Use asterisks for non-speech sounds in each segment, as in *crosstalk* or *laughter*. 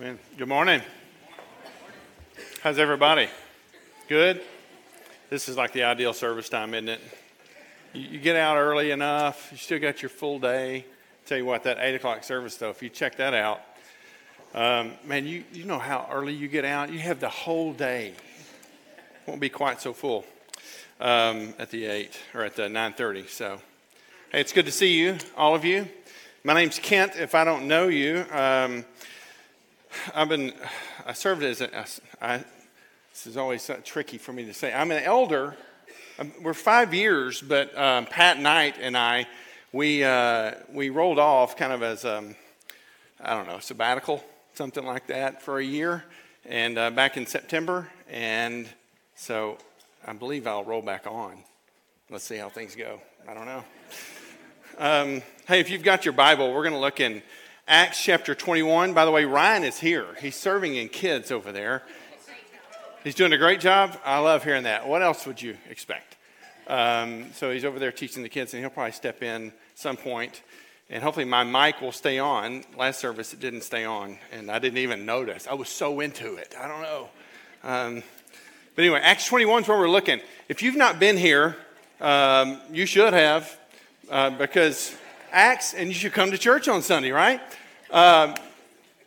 Man, good morning. How's everybody? Good? This is like the ideal service time, isn't it? You, you get out early enough, you still got your full day. Tell you what, that 8 o'clock service, though, if you check that out, um, man, you, you know how early you get out? You have the whole day. Won't be quite so full um, at the 8 or at the 9.30. So, hey, it's good to see you, all of you. My name's Kent. If I don't know you, um, I've been, I served as a, I, this is always tricky for me to say. I'm an elder. Um, we're five years, but um, Pat Knight and I, we, uh, we rolled off kind of as, um, I don't know, sabbatical, something like that for a year, and uh, back in September. And so I believe I'll roll back on. Let's see how things go. I don't know. Um, hey, if you've got your Bible, we're going to look in Acts chapter 21. By the way, Ryan is here. He's serving in kids over there. He's doing a great job. I love hearing that. What else would you expect? Um, so he's over there teaching the kids, and he'll probably step in some point. And hopefully my mic will stay on. Last service, it didn't stay on, and I didn't even notice. I was so into it. I don't know. Um, but anyway, Acts 21 is where we're looking. If you've not been here, um, you should have, uh, because Acts, and you should come to church on Sunday, right? Um,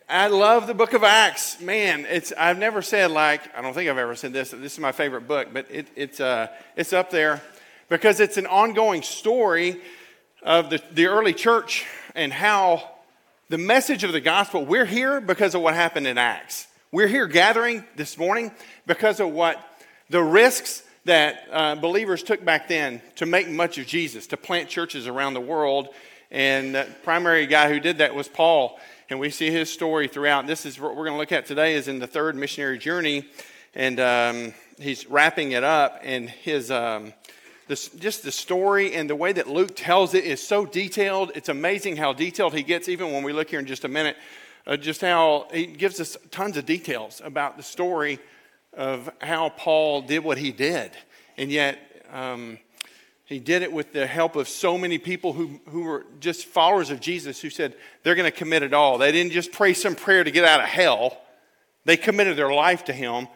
I love the book of Acts. Man, it's, I've never said, like, I don't think I've ever said this, this is my favorite book, but it, it's, uh, it's up there because it's an ongoing story of the, the early church and how the message of the gospel, we're here because of what happened in Acts. We're here gathering this morning because of what the risks that uh, believers took back then to make much of Jesus, to plant churches around the world and the primary guy who did that was Paul. And we see his story throughout. This is what we're going to look at today is in the third missionary journey. And um, he's wrapping it up. And his, um, this, just the story and the way that Luke tells it is so detailed. It's amazing how detailed he gets, even when we look here in just a minute. Uh, just how he gives us tons of details about the story of how Paul did what he did. And yet, um, he did it with the help of so many people who, who were just followers of Jesus who said they're going to commit it all. They didn't just pray some prayer to get out of hell, they committed their life to Him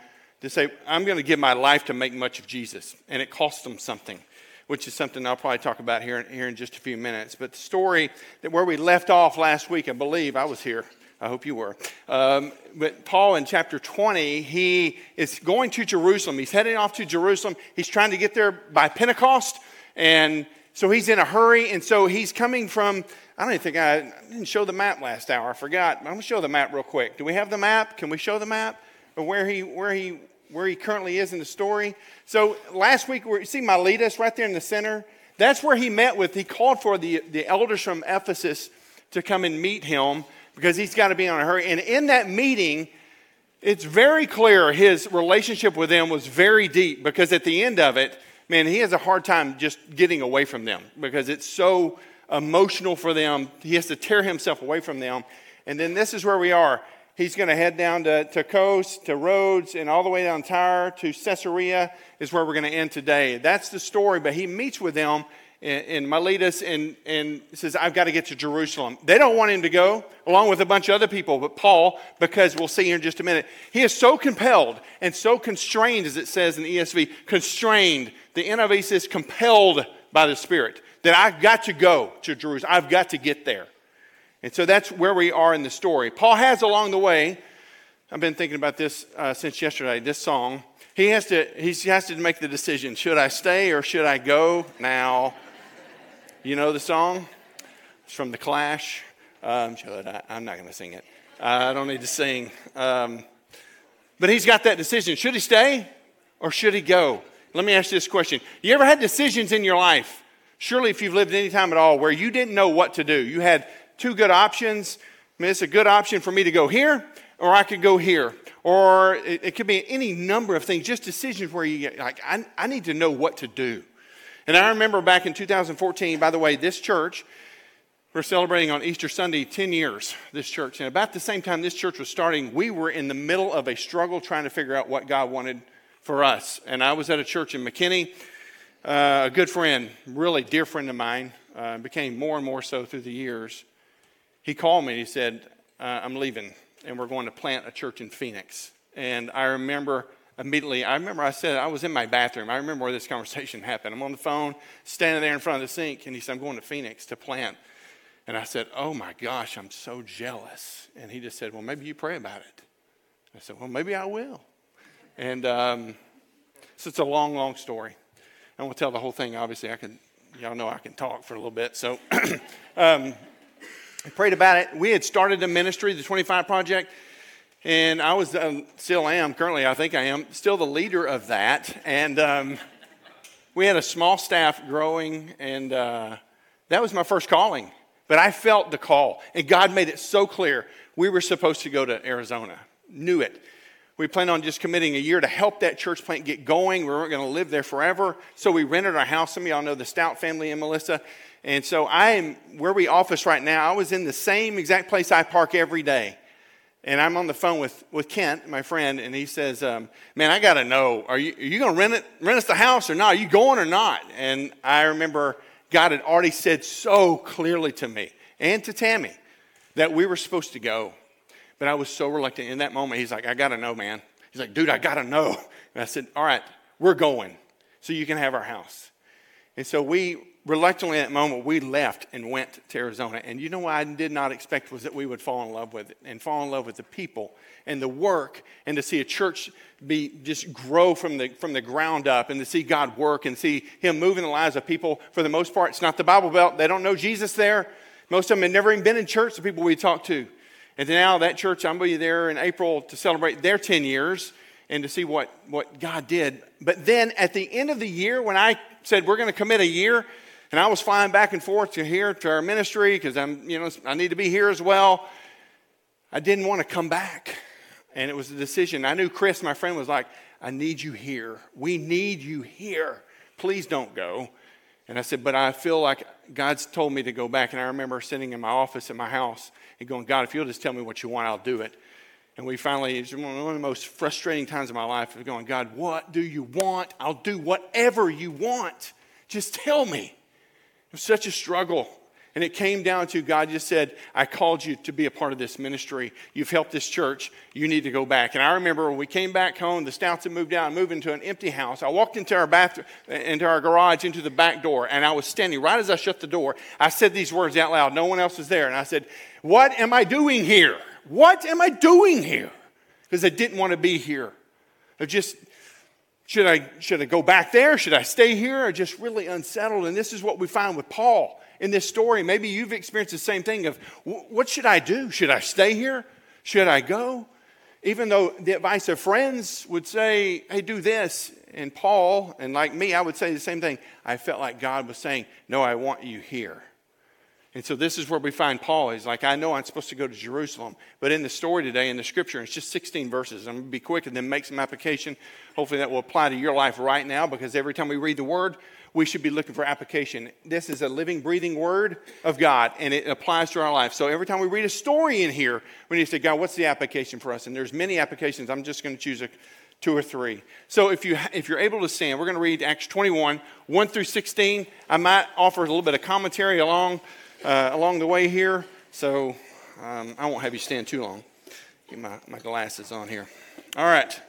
to say, I'm going to give my life to make much of Jesus. And it cost them something, which is something I'll probably talk about here, here in just a few minutes. But the story that where we left off last week, I believe I was here. I hope you were. Um, but Paul in chapter 20, he is going to Jerusalem. He's heading off to Jerusalem. He's trying to get there by Pentecost. And so he's in a hurry. And so he's coming from, I don't even think I, I didn't show the map last hour. I forgot. I'm going to show the map real quick. Do we have the map? Can we show the map of where he, where he, where he currently is in the story? So last week, you see Miletus right there in the center? That's where he met with, he called for the, the elders from Ephesus to come and meet him because he's got to be on a hurry. And in that meeting, it's very clear his relationship with them was very deep because at the end of it, man, he has a hard time just getting away from them because it's so emotional for them. He has to tear himself away from them. And then this is where we are. He's going to head down to, to Kos, to Rhodes, and all the way down Tyre to Caesarea is where we're going to end today. That's the story, but he meets with them in, in Miletus and, and says, I've got to get to Jerusalem. They don't want him to go, along with a bunch of other people, but Paul, because we'll see here in just a minute, he is so compelled and so constrained, as it says in the ESV, constrained. The NIV says compelled by the Spirit, that I've got to go to Jerusalem. I've got to get there. And so that's where we are in the story. Paul has along the way, I've been thinking about this uh, since yesterday, this song. He has, to, he has to make the decision should I stay or should I go now? You know the song? It's from The Clash. Um, I, am not going to sing it. I don't need to sing. Um, but he's got that decision. Should he stay or should he go? Let me ask you this question. You ever had decisions in your life? Surely, if you've lived any time at all where you didn't know what to do, you had two good options. I mean, it's a good option for me to go here or I could go here. Or it, it could be any number of things, just decisions where you get like, I, I need to know what to do. And I remember back in 2014, by the way, this church, we're celebrating on Easter Sunday 10 years, this church. And about the same time this church was starting, we were in the middle of a struggle trying to figure out what God wanted for us. And I was at a church in McKinney. Uh, a good friend, really dear friend of mine, uh, became more and more so through the years. He called me and he said, uh, I'm leaving and we're going to plant a church in Phoenix. And I remember immediately, I remember I said, I was in my bathroom. I remember where this conversation *laughs* happened. I'm on the phone, standing there in front of the sink, and he said, I'm going to Phoenix to plant. And I said, Oh my gosh, I'm so jealous. And he just said, Well, maybe you pray about it. I said, Well, maybe I will. And um, so it's a long, long story. I won't tell the whole thing. Obviously, I can, y'all know I can talk for a little bit. So *clears throat* um, I prayed about it. We had started a ministry, the 25 Project, and I was, um, still am, currently, I think I am, still the leader of that. And um, we had a small staff growing, and uh, that was my first calling. But I felt the call, and God made it so clear we were supposed to go to Arizona. Knew it. We planned on just committing a year to help that church plant get going. We weren't going to live there forever. So we rented our house. Some of y'all know the Stout family and Melissa. And so I am where we office right now. I was in the same exact place I park every day. And I'm on the phone with, with Kent, my friend, and he says, um, Man, I got to know, are you, are you going to rent, it, rent us the house or not? Are you going or not? And I remember God had already said so clearly to me and to Tammy that we were supposed to go. But I was so reluctant in that moment. He's like, I got to know, man. He's like, dude, I got to know. And I said, all right, we're going so you can have our house. And so we, reluctantly at that moment, we left and went to Arizona. And you know what I did not expect was that we would fall in love with it and fall in love with the people and the work and to see a church be just grow from the, from the ground up and to see God work and see Him move in the lives of people. For the most part, it's not the Bible Belt. They don't know Jesus there. Most of them had never even been in church, the people we talked to. And now that church, I'm going to be there in April to celebrate their 10 years and to see what, what God did. But then at the end of the year, when I said we're going to commit a year, and I was flying back and forth to here to our ministry because I'm, you know, I need to be here as well. I didn't want to come back. And it was a decision. I knew Chris, my friend, was like, I need you here. We need you here. Please don't go. And I said, but I feel like God's told me to go back. And I remember sitting in my office at my house and going, God, if you'll just tell me what you want, I'll do it. And we finally, it's one of the most frustrating times of my life of going, God, what do you want? I'll do whatever you want. Just tell me. It was such a struggle. And it came down to God just said, I called you to be a part of this ministry. You've helped this church. You need to go back. And I remember when we came back home, the Stouts had moved out and moved into an empty house. I walked into our bathroom, into our garage, into the back door, and I was standing right as I shut the door. I said these words out loud. No one else was there. And I said, What am I doing here? What am I doing here? Because I didn't want to be here. I just should I, should I go back there? Should I stay here? I just really unsettled. And this is what we find with Paul in this story, maybe you've experienced the same thing of what should I do? Should I stay here? Should I go? Even though the advice of friends would say, hey, do this. And Paul, and like me, I would say the same thing. I felt like God was saying, no, I want you here. And so this is where we find Paul. He's like, I know I'm supposed to go to Jerusalem. But in the story today, in the scripture, it's just 16 verses. I'm going to be quick and then make some application. Hopefully that will apply to your life right now because every time we read the word, we should be looking for application. This is a living, breathing word of God, and it applies to our life. So every time we read a story in here, we need to say, God, what's the application for us? And there's many applications. I'm just going to choose a, two or three. So if, you, if you're able to stand, we're going to read Acts 21, 1 through 16. I might offer a little bit of commentary along, uh, along the way here. So um, I won't have you stand too long. Get my, my glasses on here. All right.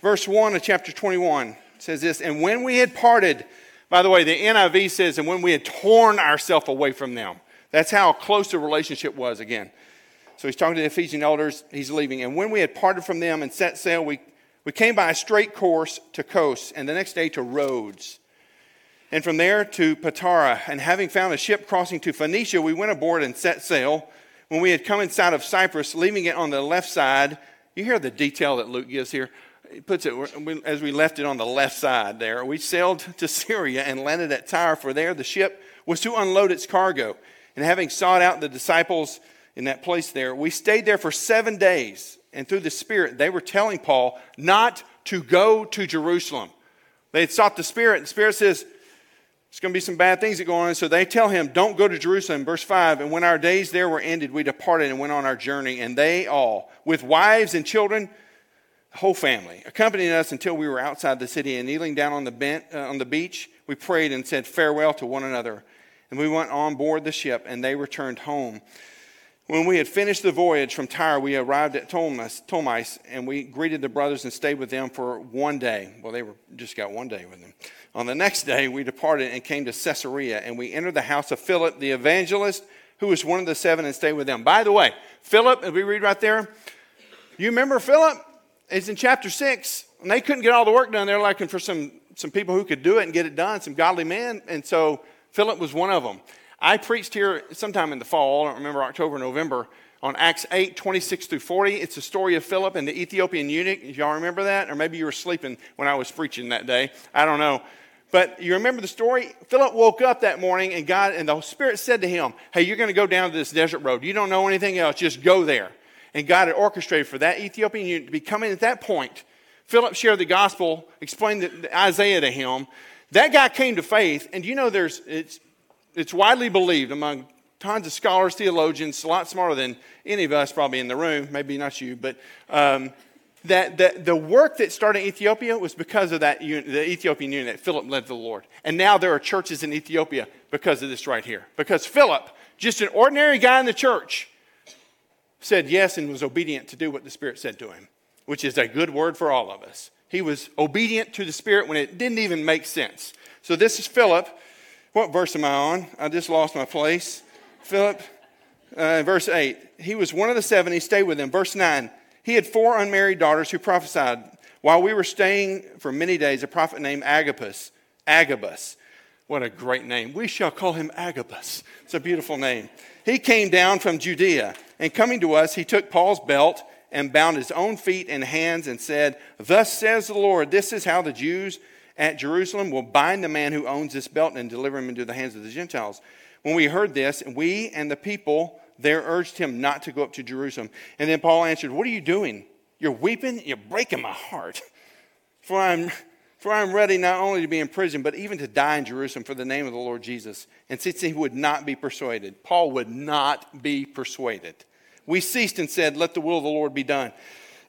Verse 1 of chapter 21 says this And when we had parted, by the way, the NIV says, and when we had torn ourselves away from them. That's how close the relationship was again. So he's talking to the Ephesian elders. He's leaving. And when we had parted from them and set sail, we, we came by a straight course to Kos, and the next day to Rhodes. And from there to Patara. And having found a ship crossing to Phoenicia, we went aboard and set sail. When we had come inside of Cyprus, leaving it on the left side, you hear the detail that Luke gives here He puts it as we left it on the left side there. We sailed to Syria and landed at Tyre, for there the ship was to unload its cargo. And having sought out the disciples in that place there, we stayed there for seven days. And through the Spirit, they were telling Paul not to go to Jerusalem. They had sought the Spirit. And the Spirit says, there's going to be some bad things that go on. So they tell him, Don't go to Jerusalem. Verse 5 And when our days there were ended, we departed and went on our journey. And they all, with wives and children, the whole family, accompanied us until we were outside the city. And kneeling down on the, bent, uh, on the beach, we prayed and said farewell to one another. And we went on board the ship, and they returned home. When we had finished the voyage from Tyre, we arrived at Ptolemais, and we greeted the brothers and stayed with them for one day. Well, they were just got one day with them. On the next day, we departed and came to Caesarea, and we entered the house of Philip the evangelist, who was one of the seven, and stayed with them. By the way, Philip, as we read right there, you remember Philip? It's in chapter 6, and they couldn't get all the work done. They're looking for some, some people who could do it and get it done, some godly men, and so Philip was one of them. I preached here sometime in the fall, I don't remember October, November, on Acts 8, 26 through 40. It's the story of Philip and the Ethiopian eunuch. Y'all remember that? Or maybe you were sleeping when I was preaching that day. I don't know. But you remember the story? Philip woke up that morning and God and the Spirit said to him, Hey, you're going to go down to this desert road. You don't know anything else, just go there. And God had orchestrated for that Ethiopian eunuch to be coming at that point. Philip shared the gospel, explained Isaiah to him. That guy came to faith, and you know there's it's it's widely believed among tons of scholars, theologians, a lot smarter than any of us probably in the room, maybe not you, but um, that, that the work that started in Ethiopia was because of that the Ethiopian eunuch that Philip led the Lord. And now there are churches in Ethiopia because of this right here. Because Philip, just an ordinary guy in the church, said yes and was obedient to do what the Spirit said to him, which is a good word for all of us. He was obedient to the Spirit when it didn't even make sense. So this is Philip what verse am I on? I just lost my place. Philip, uh, verse 8. He was one of the seven. He stayed with them. Verse 9. He had four unmarried daughters who prophesied. While we were staying for many days, a prophet named Agabus, Agabus, what a great name. We shall call him Agabus. It's a beautiful name. He came down from Judea, and coming to us, he took Paul's belt and bound his own feet and hands and said, Thus says the Lord, this is how the Jews at Jerusalem will bind the man who owns this belt and deliver him into the hands of the Gentiles. When we heard this, we and the people there urged him not to go up to Jerusalem. And then Paul answered, What are you doing? You're weeping? You're breaking my heart. For I'm, for I'm ready not only to be in prison, but even to die in Jerusalem for the name of the Lord Jesus. And since he would not be persuaded, Paul would not be persuaded. We ceased and said, Let the will of the Lord be done.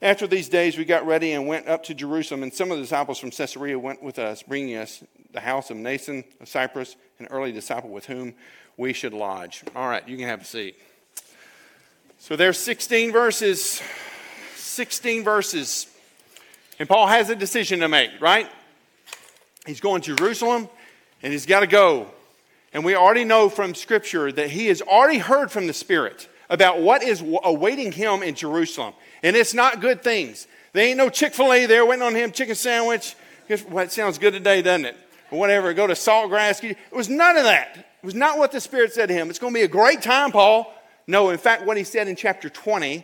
After these days, we got ready and went up to Jerusalem, and some of the disciples from Caesarea went with us, bringing us the house of Mnason of Cyprus, an early disciple with whom we should lodge. All right, you can have a seat. So there's 16 verses. 16 verses. And Paul has a decision to make, right? He's going to Jerusalem and he's got to go. And we already know from Scripture that he has already heard from the Spirit about what is awaiting him in Jerusalem. And it's not good things. There ain't no Chick fil A there waiting on him, chicken sandwich. Well, it sounds good today, doesn't it? Or whatever, go to Saltgrass. It was none of that. It was not what the Spirit said to him. It's going to be a great time, Paul. No, in fact, what he said in chapter 20,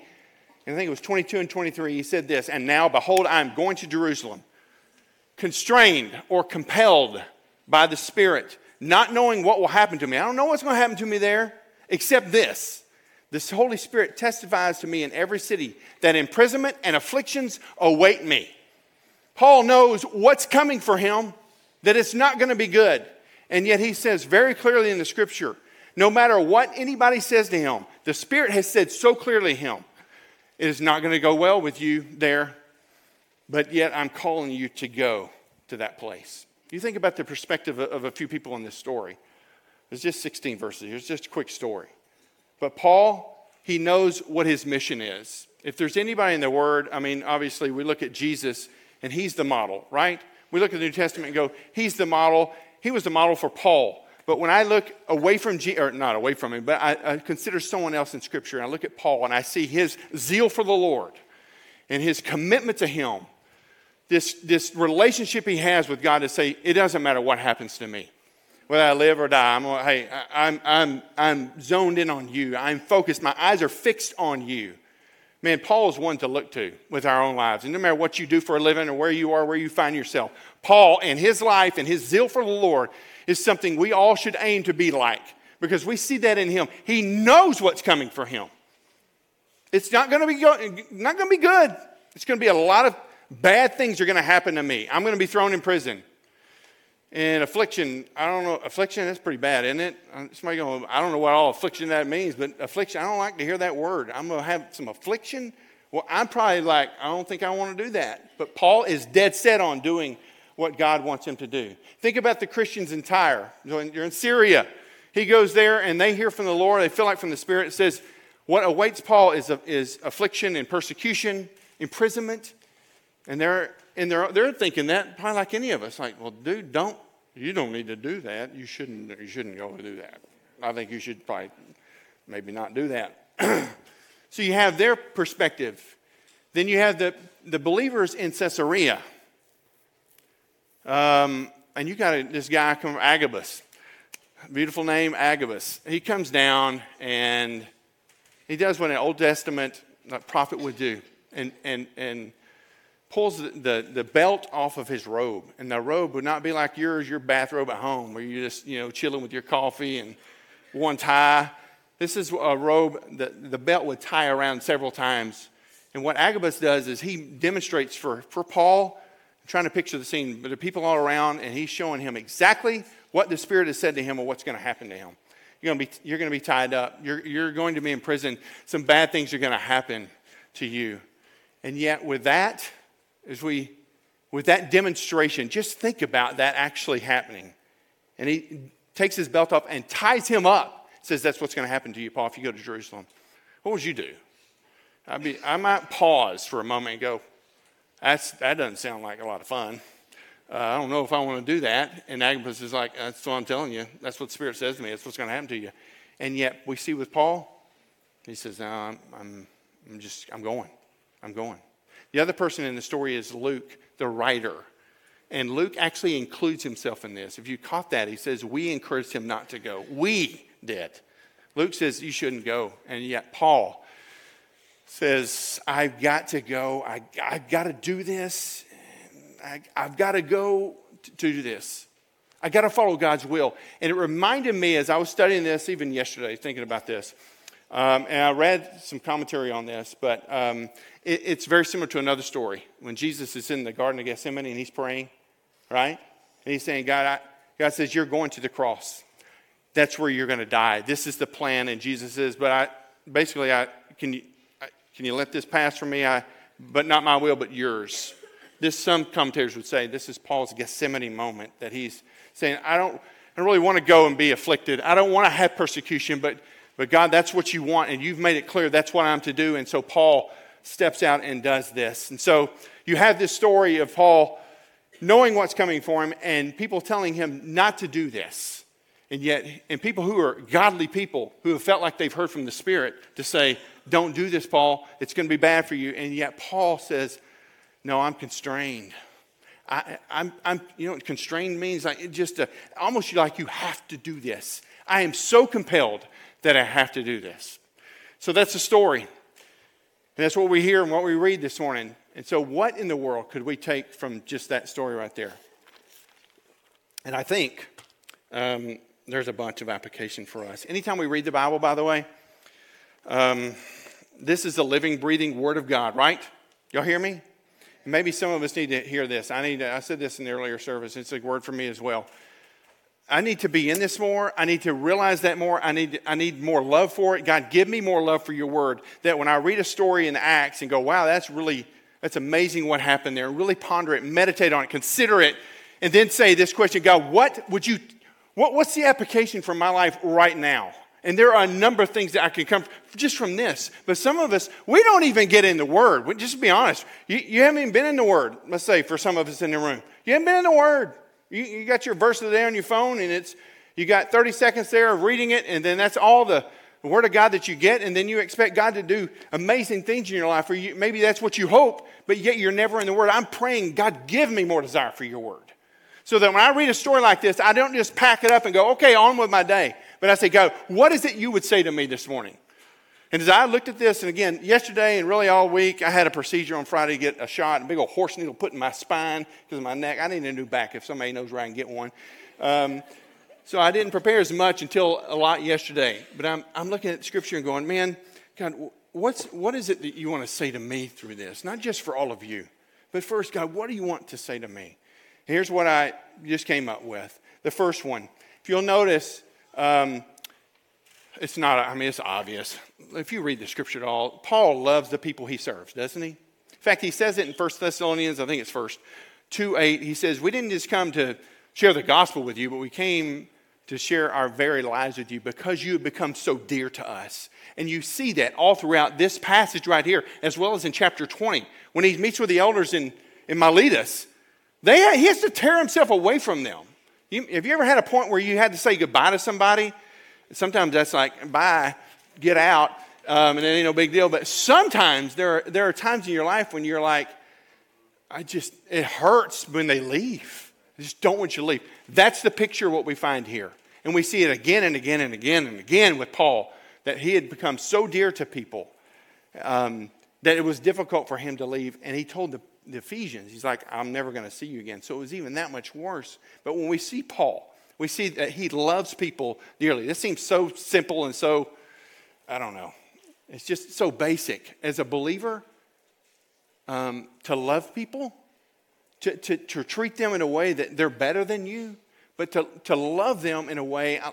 and I think it was 22 and 23, he said this And now, behold, I am going to Jerusalem, constrained or compelled by the Spirit, not knowing what will happen to me. I don't know what's going to happen to me there, except this this Holy Spirit testifies to me in every city that imprisonment and afflictions await me. Paul knows what's coming for him, that it's not going to be good. And yet he says very clearly in the scripture no matter what anybody says to him, the Spirit has said so clearly to him, it is not going to go well with you there, but yet I'm calling you to go to that place. You think about the perspective of a few people in this story. It's just 16 verses. It's just a quick story. But Paul, he knows what his mission is. If there's anybody in the Word, I mean, obviously we look at Jesus and he's the model, right? We look at the New Testament and go, he's the model. He was the model for Paul. But when I look away from, Jesus, or not away from him, but I, I consider someone else in Scripture, and I look at Paul and I see his zeal for the Lord and his commitment to him, this, this relationship he has with God to say, it doesn't matter what happens to me whether I live or die, I'm, hey, I'm, I'm, I'm zoned in on you. I'm focused. My eyes are fixed on you. Man, Paul is one to look to with our own lives. And no matter what you do for a living or where you are, where you find yourself, Paul and his life and his zeal for the Lord is something we all should aim to be like because we see that in him. He knows what's coming for him. It's not going to be go- not going to be good. It's going to be a lot of bad things are going to happen to me. I'm going to be thrown in prison. And affliction, I don't know, affliction, that's pretty bad, isn't it? Uh, somebody going, I don't know what all affliction that means, but affliction, I don't like to hear that word. I'm going to have some affliction. Well, I'm probably like, I don't think I want to do that. But Paul is dead set on doing what God wants him to do. Think about the Christians in Tyre. You're in Syria. He goes there and they hear from the Lord. They feel like from the Spirit it says, what awaits Paul is, is affliction and persecution, imprisonment. And they're, and they're, they're thinking that, probably like any of us, like, well, dude, don't, you don't need to do that. You shouldn't, you shouldn't go and do that. I think you should probably maybe not do that. *clears throat* so you have their perspective. Then you have the, the believers in Caesarea. Um, and you got this guy come Agabus. Beautiful name, Agabus. He comes down and he does what an Old Testament prophet would do and, and, and pulls the, the, the, belt off of his robe. And the robe would not be like yours, your bathrobe at home, where you're just, you know, chilling with your coffee and one tie. This is a robe that the belt would tie around several times. And what Agabus does is he demonstrates for, for Paul, I'm trying to picture the scene, but the people all around, and he's showing him exactly what the Spirit has said to him or what's going to happen to him. You're going to be, you're going to be tied up. You're, you're going to be in prison. Some bad things are going to happen to you. And yet, with that, as we, with that demonstration, just think about that actually happening. And he takes his belt off and ties him up. Says that's what's going to happen to you, Paul, if you go to Jerusalem. What would you do? I'd be, I might pause for a moment and go, that's, that doesn't sound like a lot of fun uh, I don't know if I want to do that. And Agabus is like, that's what I'm telling you. That's what the Spirit says to me. That's what's going to happen to you. And yet we see with Paul, he says, no, I'm, I'm, I'm just, I'm going. I'm going. The other person in the story is Luke, the writer. And Luke actually includes himself in this. If you caught that, he says, We encouraged him not to go. We did. Luke says, You shouldn't go. And yet, Paul says, I've got to go. I, I've got to do this. I, have got to go to, to do this. I got to follow God's will. And it reminded me as I was studying this, even yesterday, thinking about this. Um, and I read some commentary on this, but um, it, it's very similar to another story. When Jesus is in the Garden of Gethsemane and he's praying, right? And he's saying, God, I, God says, You're going to the cross. That's where you're going to die. This is the plan. And Jesus says, But I basically, I, can, you, I, can you let this pass from me? I, but not my will, but yours this, some commentators would say, this is Paul's Gethsemane moment that he's saying, I don't, I don't really want to go and be afflicted. I don't want to have persecution, but, but God, that's what you want, and you've made it clear that's what I'm to do. And so Paul steps out and does this. And so you have this story of Paul knowing what's coming for him and people telling him not to do this. And yet, and people who are godly people who have felt like they've heard from the Spirit to say, Don't do this, Paul. It's going to be bad for you. And yet, Paul says, no, I'm constrained. I, am I'm, I'm, you know constrained means? Like just a, almost like you have to do this. I am so compelled that I have to do this. So that's the story. And that's what we hear and what we read this morning. And so, what in the world could we take from just that story right there? And I think um, there's a bunch of application for us. Anytime we read the Bible, by the way, um, this is the living, breathing Word of God, right? Y'all hear me? Maybe some of us need to hear this. I need to, I said this in the earlier service. It's a word for me as well. I need to be in this more. I need to realize that more. I need, I need more love for it. God, give me more love for your word. That when I read a story in Acts and go, wow, that's really, that's amazing what happened there. Really ponder it, meditate on it, consider it, and then say this question God, what would you, what, what's the application for my life right now? And there are a number of things that I can come just from this. But some of us, we don't even get in the Word. We, just be honest. You, you haven't even been in the Word, let's say, for some of us in the room. You haven't been in the Word. You, you got your verse there on your phone, and it's you got 30 seconds there of reading it, and then that's all the Word of God that you get, and then you expect God to do amazing things in your life. Or you, maybe that's what you hope, but yet you're never in the Word. I'm praying, God, give me more desire for your Word. So that when I read a story like this, I don't just pack it up and go, okay, on with my day. But I say, God, what is it you would say to me this morning? And as I looked at this, and again, yesterday and really all week, I had a procedure on Friday to get a shot, a big old horse needle put in my spine because of my neck. I need a new back if somebody knows where I can get one. Um, so I didn't prepare as much until a lot yesterday. But I'm, I'm looking at Scripture and going, man, God, what's, what is it that you want to say to me through this? Not just for all of you, but first, God, what do you want to say to me? Here's what I just came up with. The first one, if you'll notice, um, it's not, I mean, it's obvious. If you read the scripture at all, Paul loves the people he serves, doesn't he? In fact, he says it in 1 Thessalonians, I think it's first 2 8. He says, We didn't just come to share the gospel with you, but we came to share our very lives with you because you have become so dear to us. And you see that all throughout this passage right here, as well as in chapter 20, when he meets with the elders in, in Miletus. They, he has to tear himself away from them. You, have you ever had a point where you had to say goodbye to somebody? Sometimes that's like, bye, get out, um, and it ain't no big deal. But sometimes there are, there are times in your life when you're like, I just, it hurts when they leave. I just don't want you to leave. That's the picture of what we find here. And we see it again and again and again and again with Paul that he had become so dear to people um, that it was difficult for him to leave. And he told the, the Ephesians, he's like, I'm never going to see you again. So it was even that much worse. But when we see Paul, we see that he loves people dearly. This seems so simple and so, I don't know, it's just so basic. As a believer, um, to love people, to, to, to treat them in a way that they're better than you, but to, to love them in a way. I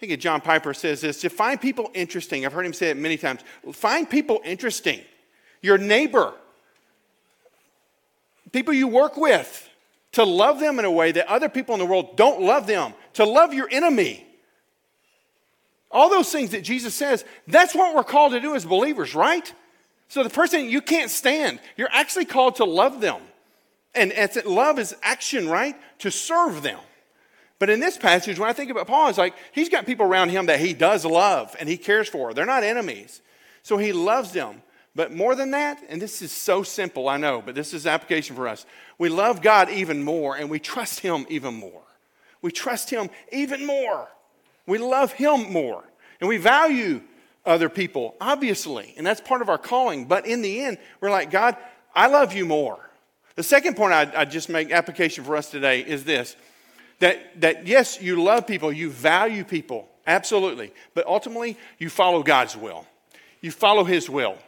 think John Piper says this to find people interesting. I've heard him say it many times. Find people interesting. Your neighbor, people you work with, to love them in a way that other people in the world don't love them, to love your enemy. All those things that Jesus says, that's what we're called to do as believers, right? So the person you can't stand, you're actually called to love them. And love is action, right? To serve them. But in this passage, when I think about Paul, it's like he's got people around him that he does love and he cares for. They're not enemies. So he loves them. But more than that, and this is so simple, I know, but this is application for us. We love God even more and we trust him even more. We trust him even more. We love him more. And we value other people, obviously. And that's part of our calling. But in the end, we're like, God, I love you more. The second point I'd, I'd just make application for us today is this that, that yes, you love people, you value people, absolutely, but ultimately you follow God's will. You follow His will.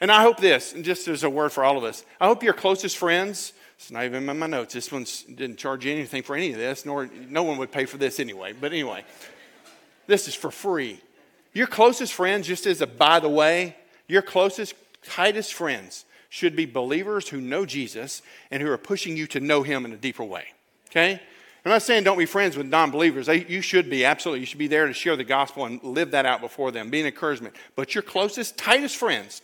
And I hope this, and just as a word for all of us, I hope your closest friends, it's not even in my notes, this one didn't charge you anything for any of this, nor no one would pay for this anyway, but anyway, this is for free. Your closest friends, just as a by the way, your closest, tightest friends should be believers who know Jesus and who are pushing you to know Him in a deeper way. Okay? I'm not saying don't be friends with non believers. You should be, absolutely. You should be there to share the gospel and live that out before them, be an encouragement. But your closest, tightest friends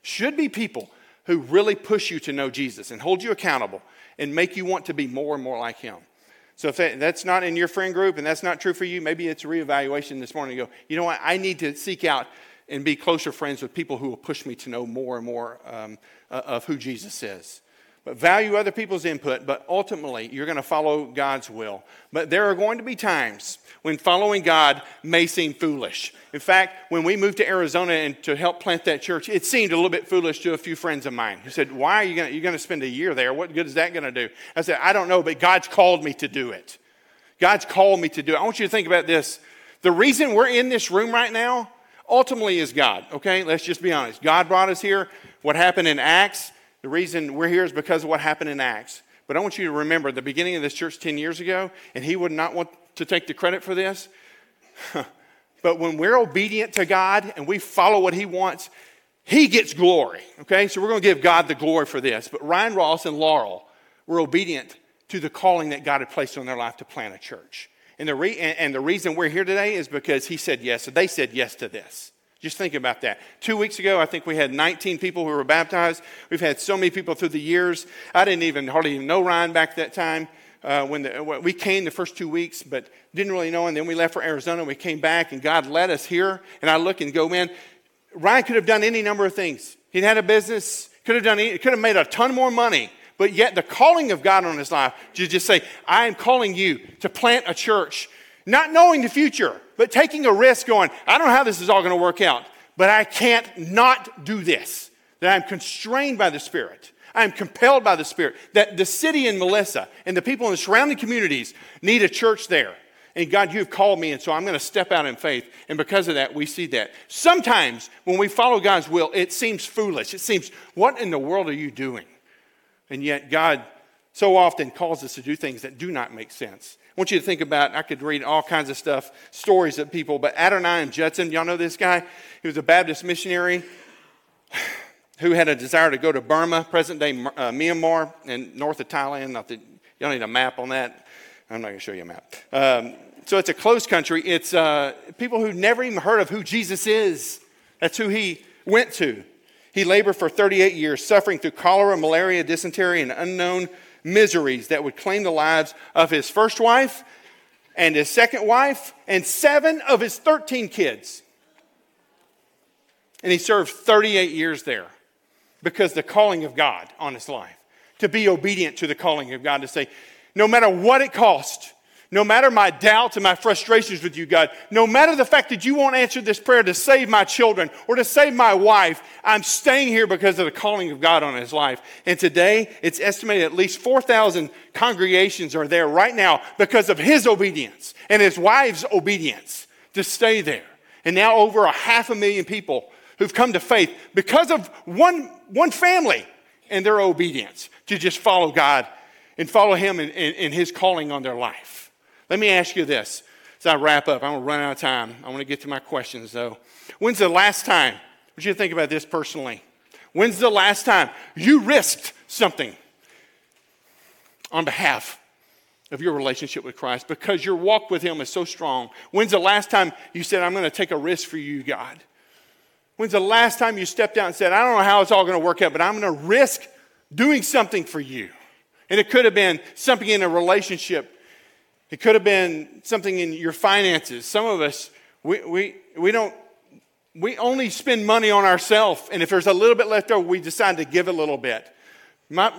should be people who really push you to know Jesus and hold you accountable and make you want to be more and more like Him. So if that's not in your friend group and that's not true for you, maybe it's a reevaluation this morning. You go, you know what? I need to seek out and be closer friends with people who will push me to know more and more um, of who Jesus is. But value other people's input, but ultimately you're going to follow God's will. But there are going to be times when following God may seem foolish. In fact, when we moved to Arizona and to help plant that church, it seemed a little bit foolish to a few friends of mine who said, Why are you going to, you're going to spend a year there? What good is that going to do? I said, I don't know, but God's called me to do it. God's called me to do it. I want you to think about this. The reason we're in this room right now ultimately is God, okay? Let's just be honest. God brought us here. What happened in Acts the reason we're here is because of what happened in Acts. But I want you to remember the beginning of this church 10 years ago, and he would not want to take the credit for this. *laughs* but when we're obedient to God and we follow what he wants, he gets glory. Okay? So we're going to give God the glory for this. But Ryan Ross and Laurel were obedient to the calling that God had placed on their life to plant a church. And the, re- and the reason we're here today is because he said yes. So they said yes to this. Just think about that. Two weeks ago, I think we had 19 people who were baptized. We've had so many people through the years. I didn't even hardly even know Ryan back that time. Uh, when the, we came the first two weeks, but didn't really know. And then we left for Arizona. We came back, and God led us here. And I look and go, man, Ryan could have done any number of things. He'd had a business, could have done, could have made a ton more money. But yet, the calling of God on his life to just say, I am calling you to plant a church, not knowing the future but taking a risk going, I don't know how this is all going to work out, but I can't not do this. That I'm constrained by the Spirit. I am compelled by the Spirit. That the city in Melissa and the people in the surrounding communities need a church there. And God, you have called me, and so I'm going to step out in faith. And because of that, we see that. Sometimes when we follow God's will, it seems foolish. It seems, what in the world are you doing? And yet, God so often calls us to do things that do not make sense. I want you to think about, I could read all kinds of stuff, stories of people, but Adoniram Judson, y'all know this guy? He was a Baptist missionary who had a desire to go to Burma, present day uh, Myanmar, and north of Thailand. Not that, y'all need a map on that. I'm not going to show you a map. Um, so it's a closed country. It's uh, people who never even heard of who Jesus is. That's who he went to. He labored for 38 years, suffering through cholera, malaria, dysentery, and unknown miseries that would claim the lives of his first wife and his second wife and seven of his 13 kids. And he served 38 years there because the calling of God on his life, to be obedient to the calling of God, to say, no matter what it costs, no matter my doubts and my frustrations with you, God, no matter the fact that you won't answer this prayer to save my children or to save my wife, I'm staying here because of the calling of God on his life. And today, it's estimated at least 4,000 congregations are there right now because of his obedience and his wife's obedience to stay there. And now over a half a million people who've come to faith because of one, one family and their obedience to just follow God and follow Him in, in, in His calling on their life. Let me ask you this as I wrap up. I'm going to run out of time. I want to get to my questions, though. When's the last time? Would you think about this personally? When's the last time you risked something on behalf of your relationship with Christ because your walk with Him is so strong? When's the last time you said, I'm going to take a risk for you, God? When's the last time you stepped out and said, I don't know how it's all going to work out, but I'm going to risk doing something for you? And it could have been something in a relationship, it could have been something in your finances. Some of us, we, we, we don't. We only spend money on ourselves, and if there's a little bit left over, we decide to give a little bit. My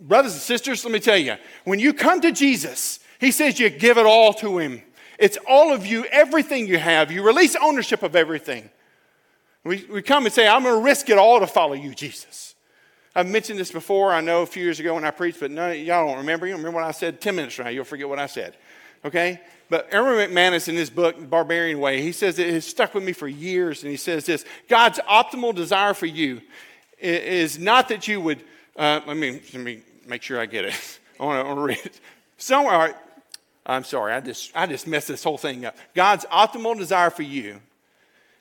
brothers and sisters, let me tell you, when you come to Jesus, He says you give it all to Him. It's all of you, everything you have. You release ownership of everything. We, we come and say, I'm going to risk it all to follow you, Jesus. I've mentioned this before, I know a few years ago when I preached, but none, y'all don't remember. You remember what I said 10 minutes from now, you'll forget what I said. Okay? But Erwin McManus, in his book, Barbarian Way, he says it has stuck with me for years, and he says this God's optimal desire for you is not that you would, uh, let, me, let me make sure I get it. *laughs* I want to read it. Somewhere, I'm sorry, I just, I just messed this whole thing up. God's optimal desire for you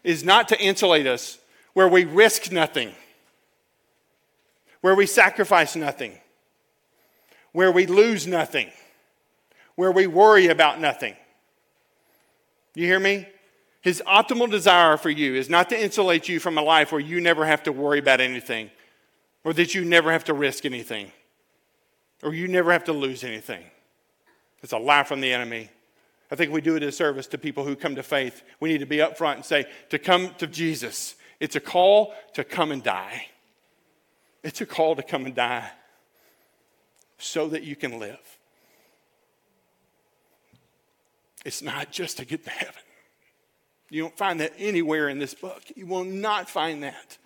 is not to insulate us where we risk nothing, where we sacrifice nothing, where we lose nothing, where we worry about nothing. You hear me? His optimal desire for you is not to insulate you from a life where you never have to worry about anything, or that you never have to risk anything, or you never have to lose anything. It's a lie from the enemy. I think we do a disservice to people who come to faith. We need to be upfront and say, to come to Jesus, it's a call to come and die. It's a call to come and die so that you can live. It's not just to get to heaven. You don't find that anywhere in this book. You will not find that.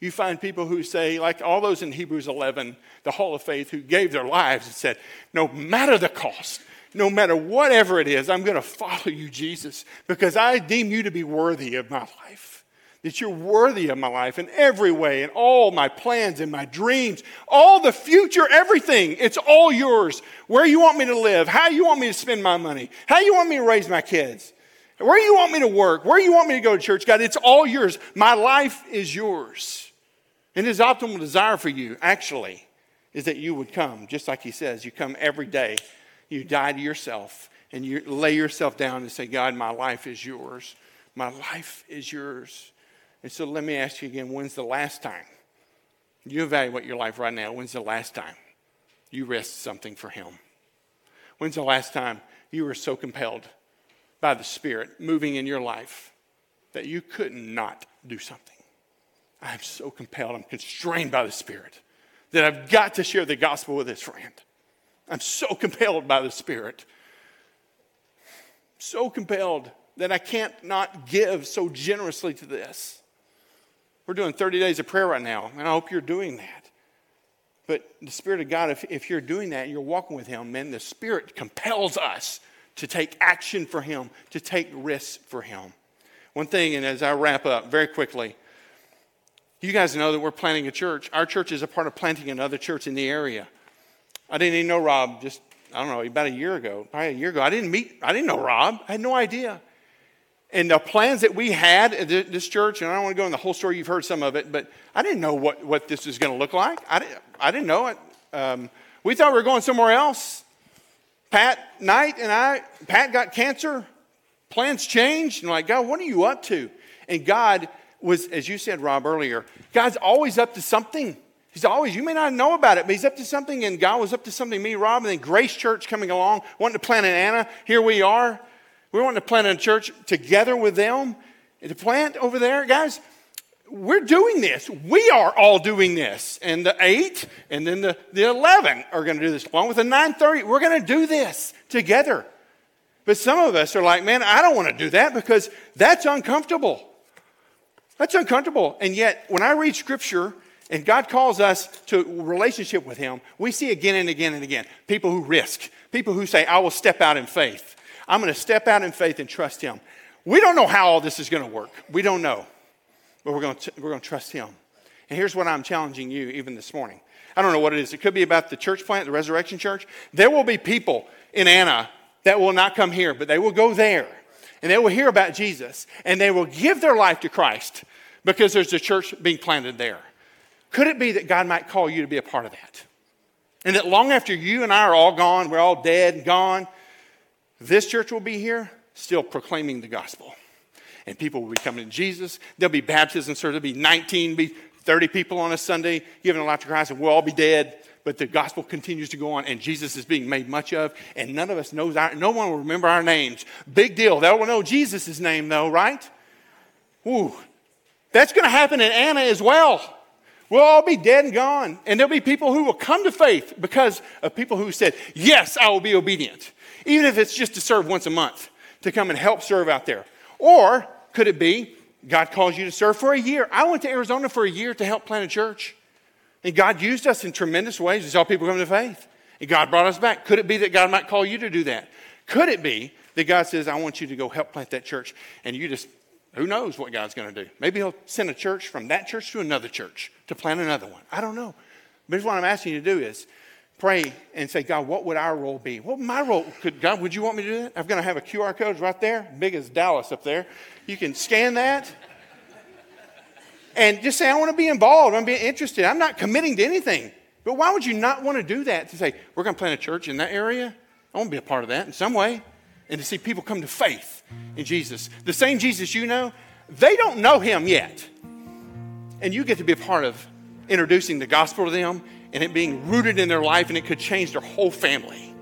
You find people who say, like all those in Hebrews 11, the Hall of Faith, who gave their lives and said, no matter the cost, no matter whatever it is, I'm going to follow you, Jesus, because I deem you to be worthy of my life. That you're worthy of my life in every way, in all my plans and my dreams, all the future, everything. It's all yours. Where you want me to live, how you want me to spend my money, how you want me to raise my kids, where you want me to work, where you want me to go to church, God, it's all yours. My life is yours. And his optimal desire for you, actually, is that you would come, just like he says, you come every day you die to yourself and you lay yourself down and say, God, my life is yours. My life is yours. And so let me ask you again when's the last time? You evaluate your life right now. When's the last time you risked something for Him? When's the last time you were so compelled by the Spirit moving in your life that you could not do something? I'm so compelled, I'm constrained by the Spirit that I've got to share the gospel with this friend. I'm so compelled by the Spirit. So compelled that I can't not give so generously to this. We're doing 30 days of prayer right now, and I hope you're doing that. But the Spirit of God, if, if you're doing that and you're walking with Him, then the Spirit compels us to take action for Him, to take risks for Him. One thing, and as I wrap up very quickly, you guys know that we're planting a church. Our church is a part of planting another church in the area. I didn't even know Rob just, I don't know, about a year ago, probably a year ago. I didn't meet, I didn't know Rob. I had no idea. And the plans that we had at this church, and I don't want to go in the whole story, you've heard some of it, but I didn't know what, what this was going to look like. I didn't, I didn't know it. Um, we thought we were going somewhere else. Pat Knight and I, Pat got cancer, plans changed, and like, God, what are you up to? And God was, as you said, Rob, earlier, God's always up to something. He's always, you may not know about it, but he's up to something, and God was up to something, me, Rob, and then Grace Church coming along, wanting to plant in Anna. Here we are. We want to plant a church together with them. To plant over there, guys, we're doing this. We are all doing this. And the eight and then the, the 11 are going to do this. Along with the 930, we're going to do this together. But some of us are like, man, I don't want to do that because that's uncomfortable. That's uncomfortable. And yet, when I read scripture and God calls us to relationship with Him, we see again and again and again people who risk, people who say, I will step out in faith. I'm going to step out in faith and trust Him. We don't know how all this is going to work. We don't know but we're going to, we're going to trust Him. And here's what I'm challenging you even this morning. I don't know what it is. It could be about the church plant, the resurrection church. There will be people in Anna that will not come here, but they will go there and they will hear about Jesus and they will give their life to Christ because there's a church being planted there. Could it be that God might call you to be a part of that? And that long after you and I are all gone, we're all dead and gone, this church will be here still proclaiming the gospel and people will be coming to Jesus. There'll be baptism so There'll be 19, be 30 people on a Sunday giving a life to Christ, and we'll all be dead. But the gospel continues to go on, and Jesus is being made much of, and none of us knows our, no one will remember our names. Big deal. They will know Jesus' name, though, right? Ooh. That's going to happen in Anna as well. We'll all be dead and gone. And there'll be people who will come to faith because of people who said, Yes, I will be obedient. Even if it's just to serve once a month, to come and help serve out there. Or could it be God calls you to serve for a year? I went to Arizona for a year to help plant a church. And God used us in tremendous ways. We saw people come to faith. And God brought us back. Could it be that God might call you to do that? Could it be that God says, I want you to go help plant that church? And you just, who knows what God's going to do? Maybe He'll send a church from that church to another church to plant another one. I don't know. But here's what I'm asking you to do is pray and say, God, what would our role be? What my role? Could God, would you want me to do that? I'm going to have a QR code right there, big as Dallas up there. You can scan that and just say, I want to be involved. I'm being interested. I'm not committing to anything. But why would you not want to do that? To say, we're going to plant a church in that area? I want to be a part of that in some way. And to see people come to faith in Jesus. The same Jesus you know, they don't know him yet. And you get to be a part of introducing the gospel to them and it being rooted in their life, and it could change their whole family.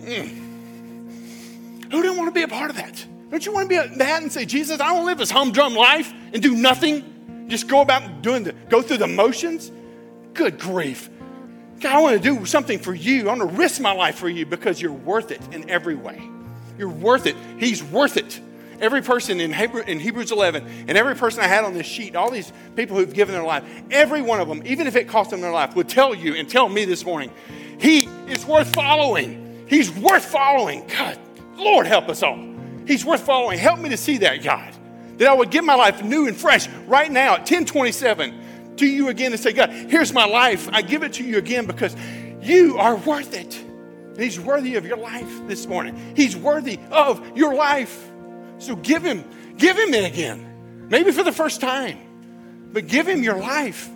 Mm. Who didn't want to be a part of that? Don't you want to be that and say, Jesus, I to live this humdrum life and do nothing? Just go about doing the, go through the motions? Good grief. God, I want to do something for you. I want to risk my life for you because you're worth it in every way. You're worth it. He's worth it. Every person in, Hebrew, in Hebrews 11 and every person I had on this sheet, all these people who've given their life, every one of them, even if it cost them their life, would tell you and tell me this morning, he is worth following. He's worth following. God, Lord, help us all. He's worth following. Help me to see that, God. That I would give my life new and fresh right now at 1027 to you again and say, God, here's my life. I give it to you again because you are worth it. He's worthy of your life this morning. He's worthy of your life. So give him, give him it again. Maybe for the first time. But give him your life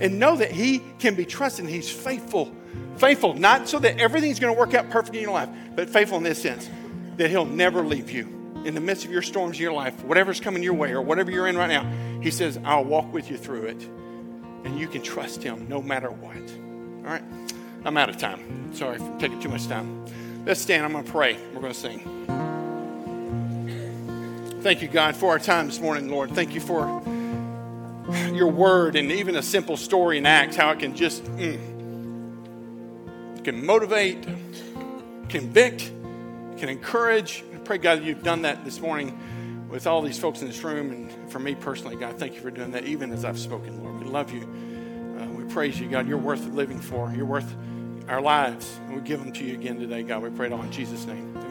and know that he can be trusted. He's faithful. Faithful, not so that everything's going to work out perfectly in your life, but faithful in this sense that he'll never leave you in the midst of your storms in your life, whatever's coming your way or whatever you're in right now. He says, I'll walk with you through it. And you can trust him no matter what. All right? I'm out of time. Sorry for taking too much time. Let's stand. I'm going to pray. We're going to sing. Thank you, God, for our time this morning, Lord. Thank you for your word and even a simple story in Acts, how it can just mm, can motivate, convict, can encourage. I pray, God, you've done that this morning with all these folks in this room. And for me personally, God, thank you for doing that, even as I've spoken, Lord. We love you. Uh, we praise you, God. You're worth living for. You're worth our lives. And we give them to you again today, God. We pray it all in Jesus' name.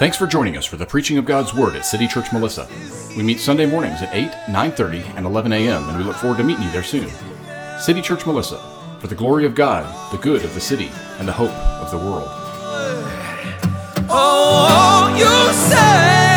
Thanks for joining us for the preaching of God's Word at City Church Melissa. We meet Sunday mornings at 8, 9.30, and 11 a.m., and we look forward to meeting you there soon. City Church Melissa, for the glory of God, the good of the city, and the hope of the world. Oh, you say